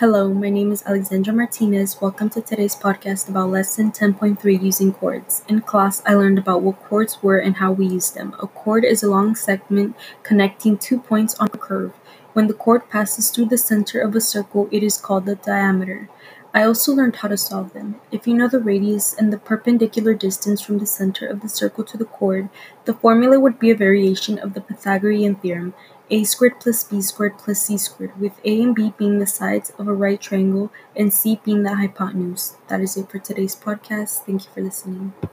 Hello, my name is Alexandra Martinez. Welcome to today's podcast about lesson 10.3 using chords. In class, I learned about what chords were and how we use them. A chord is a long segment connecting two points on a curve. When the chord passes through the center of a circle, it is called the diameter. I also learned how to solve them. If you know the radius and the perpendicular distance from the center of the circle to the chord, the formula would be a variation of the Pythagorean theorem a squared plus b squared plus c squared, with a and b being the sides of a right triangle and c being the hypotenuse. That is it for today's podcast. Thank you for listening.